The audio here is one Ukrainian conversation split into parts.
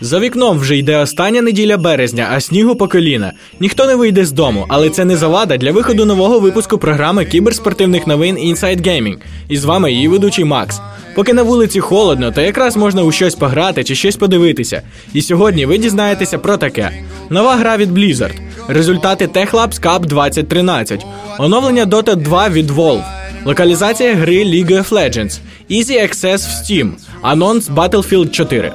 За вікном вже йде остання неділя березня, а снігу по коліна. Ніхто не вийде з дому, але це не завада для виходу нового випуску програми кіберспортивних новин Inside Gaming. І з вами її ведучий Макс. Поки на вулиці холодно, то якраз можна у щось пограти чи щось подивитися. І сьогодні ви дізнаєтеся про таке: нова гра від Blizzard, результати Tech Labs Cup 2013, оновлення Dota 2 від Valve, локалізація гри League of Legends, Easy Access в Steam, анонс Battlefield 4.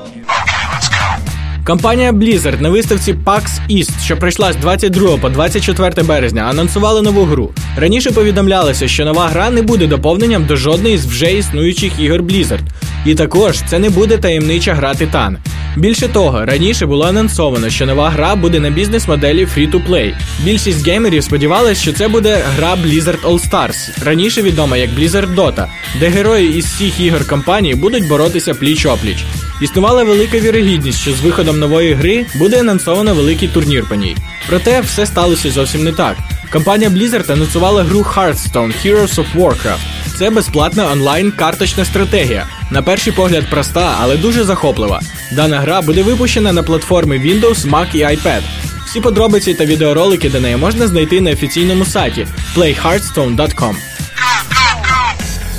Компанія Blizzard на виставці PAX East, що пройшла з 22 по 24 березня, анонсували нову гру. Раніше повідомлялося, що нова гра не буде доповненням до жодної з вже існуючих ігор Blizzard. І також це не буде таємнича гра Титан. Більше того, раніше було анонсовано, що нова гра буде на бізнес-моделі Free-to-Play. Більшість геймерів сподівалися, що це буде гра Blizzard All Stars, раніше відома як Blizzard Dota, де герої із всіх ігор компанії будуть боротися пліч-опліч. Існувала велика вірогідність, що з виходом нової гри буде анонсовано великий турнір по ній. Проте все сталося зовсім не так. Компанія Blizzard анонсувала гру Hearthstone Heroes of Warcraft. Це безплатна онлайн карточна стратегія. На перший погляд проста, але дуже захоплива. Дана гра буде випущена на платформи Windows, Mac і iPad. Всі подробиці та відеоролики до неї можна знайти на офіційному сайті playhearthstone.com.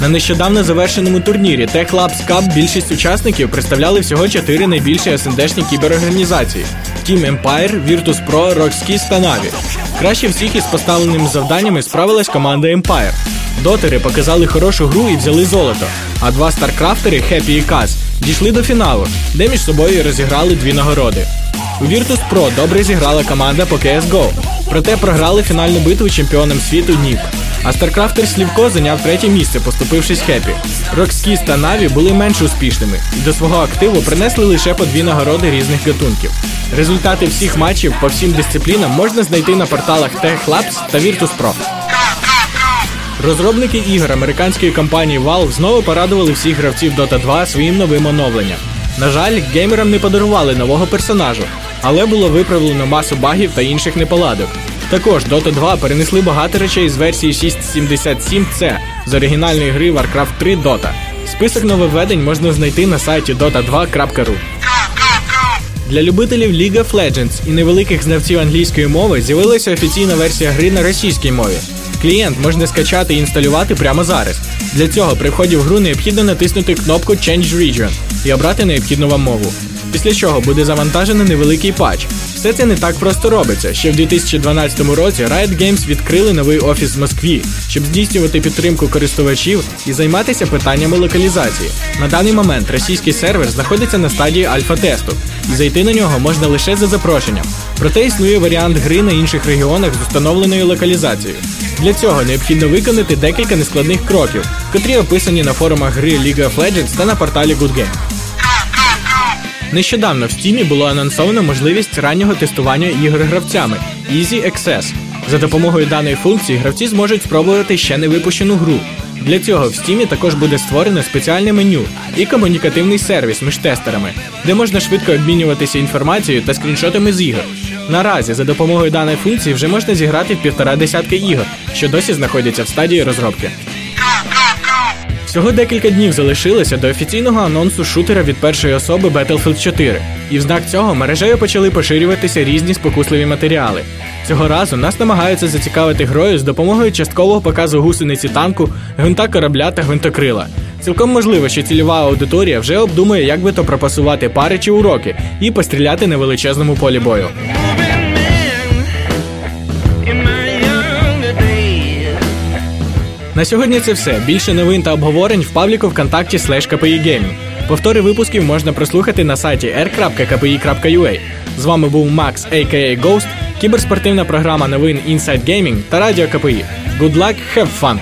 На нещодавно завершеному турнірі Tech Labs Cup більшість учасників представляли всього чотири найбільші СНДшні кіберорганізації: Team Empire, Virtus Pro, Rockskis та Na'Vi. Краще всіх із поставленими завданнями справилась команда Empire. Дотери показали хорошу гру і взяли золото, а два старкрафтери Happy і Kaz дійшли до фіналу, де між собою розіграли дві нагороди. У Virtus Pro добре зіграла команда по CSGO, проте програли фінальну битву чемпіонам світу NiP. А Старкрафтер Sliwko зайняв третє місце, поступившись Happy. RoX.KIS та Наві були менш успішними і до свого активу принесли лише по дві нагороди різних гатунків. Результати всіх матчів по всім дисциплінам можна знайти на порталах Tech Labs та Virtus Pro. Розробники ігор американської компанії Valve знову порадували всіх гравців Dota 2 своїм новим оновленням. На жаль, геймерам не подарували нового персонажу, але було виправлено масу багів та інших неполадок. Також Dota 2 перенесли багато речей з версії 6.77C з оригінальної гри Warcraft 3 Dota. Список нововведень можна знайти на сайті dota2.ru. Для любителів League of Legends і невеликих знавців англійської мови з'явилася офіційна версія гри на російській мові. Клієнт можна скачати і інсталювати прямо зараз. Для цього при вході в гру необхідно натиснути кнопку Change Region і обрати необхідну вам мову. Після чого буде завантажено невеликий патч. Все це не так просто робиться. Ще в 2012 році Riot Games відкрили новий офіс в Москві, щоб здійснювати підтримку користувачів і займатися питаннями локалізації. На даний момент російський сервер знаходиться на стадії альфа-тесту, і зайти на нього можна лише за запрошенням. Проте існує варіант гри на інших регіонах з установленою локалізацією. Для цього необхідно виконати декілька нескладних кроків, котрі описані на форумах гри League of Legends та на порталі GoodGame. Нещодавно в Steam було анонсовано можливість раннього тестування ігор гравцями Easy Access. За допомогою даної функції гравці зможуть спробувати ще не випущену гру. Для цього в Steam також буде створено спеціальне меню і комунікативний сервіс між тестерами, де можна швидко обмінюватися інформацією та скріншотами з ігор. Наразі за допомогою даної функції вже можна зіграти в півтора десятки ігор, що досі знаходяться в стадії розробки. Всього декілька днів залишилося до офіційного анонсу шутера від першої особи Battlefield 4, і в знак цього мережею почали поширюватися різні спокусливі матеріали. Цього разу нас намагаються зацікавити грою з допомогою часткового показу гусениці танку, гвинта корабля та гвинтокрила. Цілком можливо, що цільова аудиторія вже обдумує, як би то пропасувати пари чи уроки і постріляти на величезному полі бою. На сьогодні це все. Більше новин та обговорень в пабліку ВКонтакті слеш KPI Gaming. Повтори випусків можна прослухати на сайті r.kpi.ua. З вами був Макс, a.k.a. Ghost, кіберспортивна програма новин Inside Gaming та Радіо КПІ. Good luck, have fun!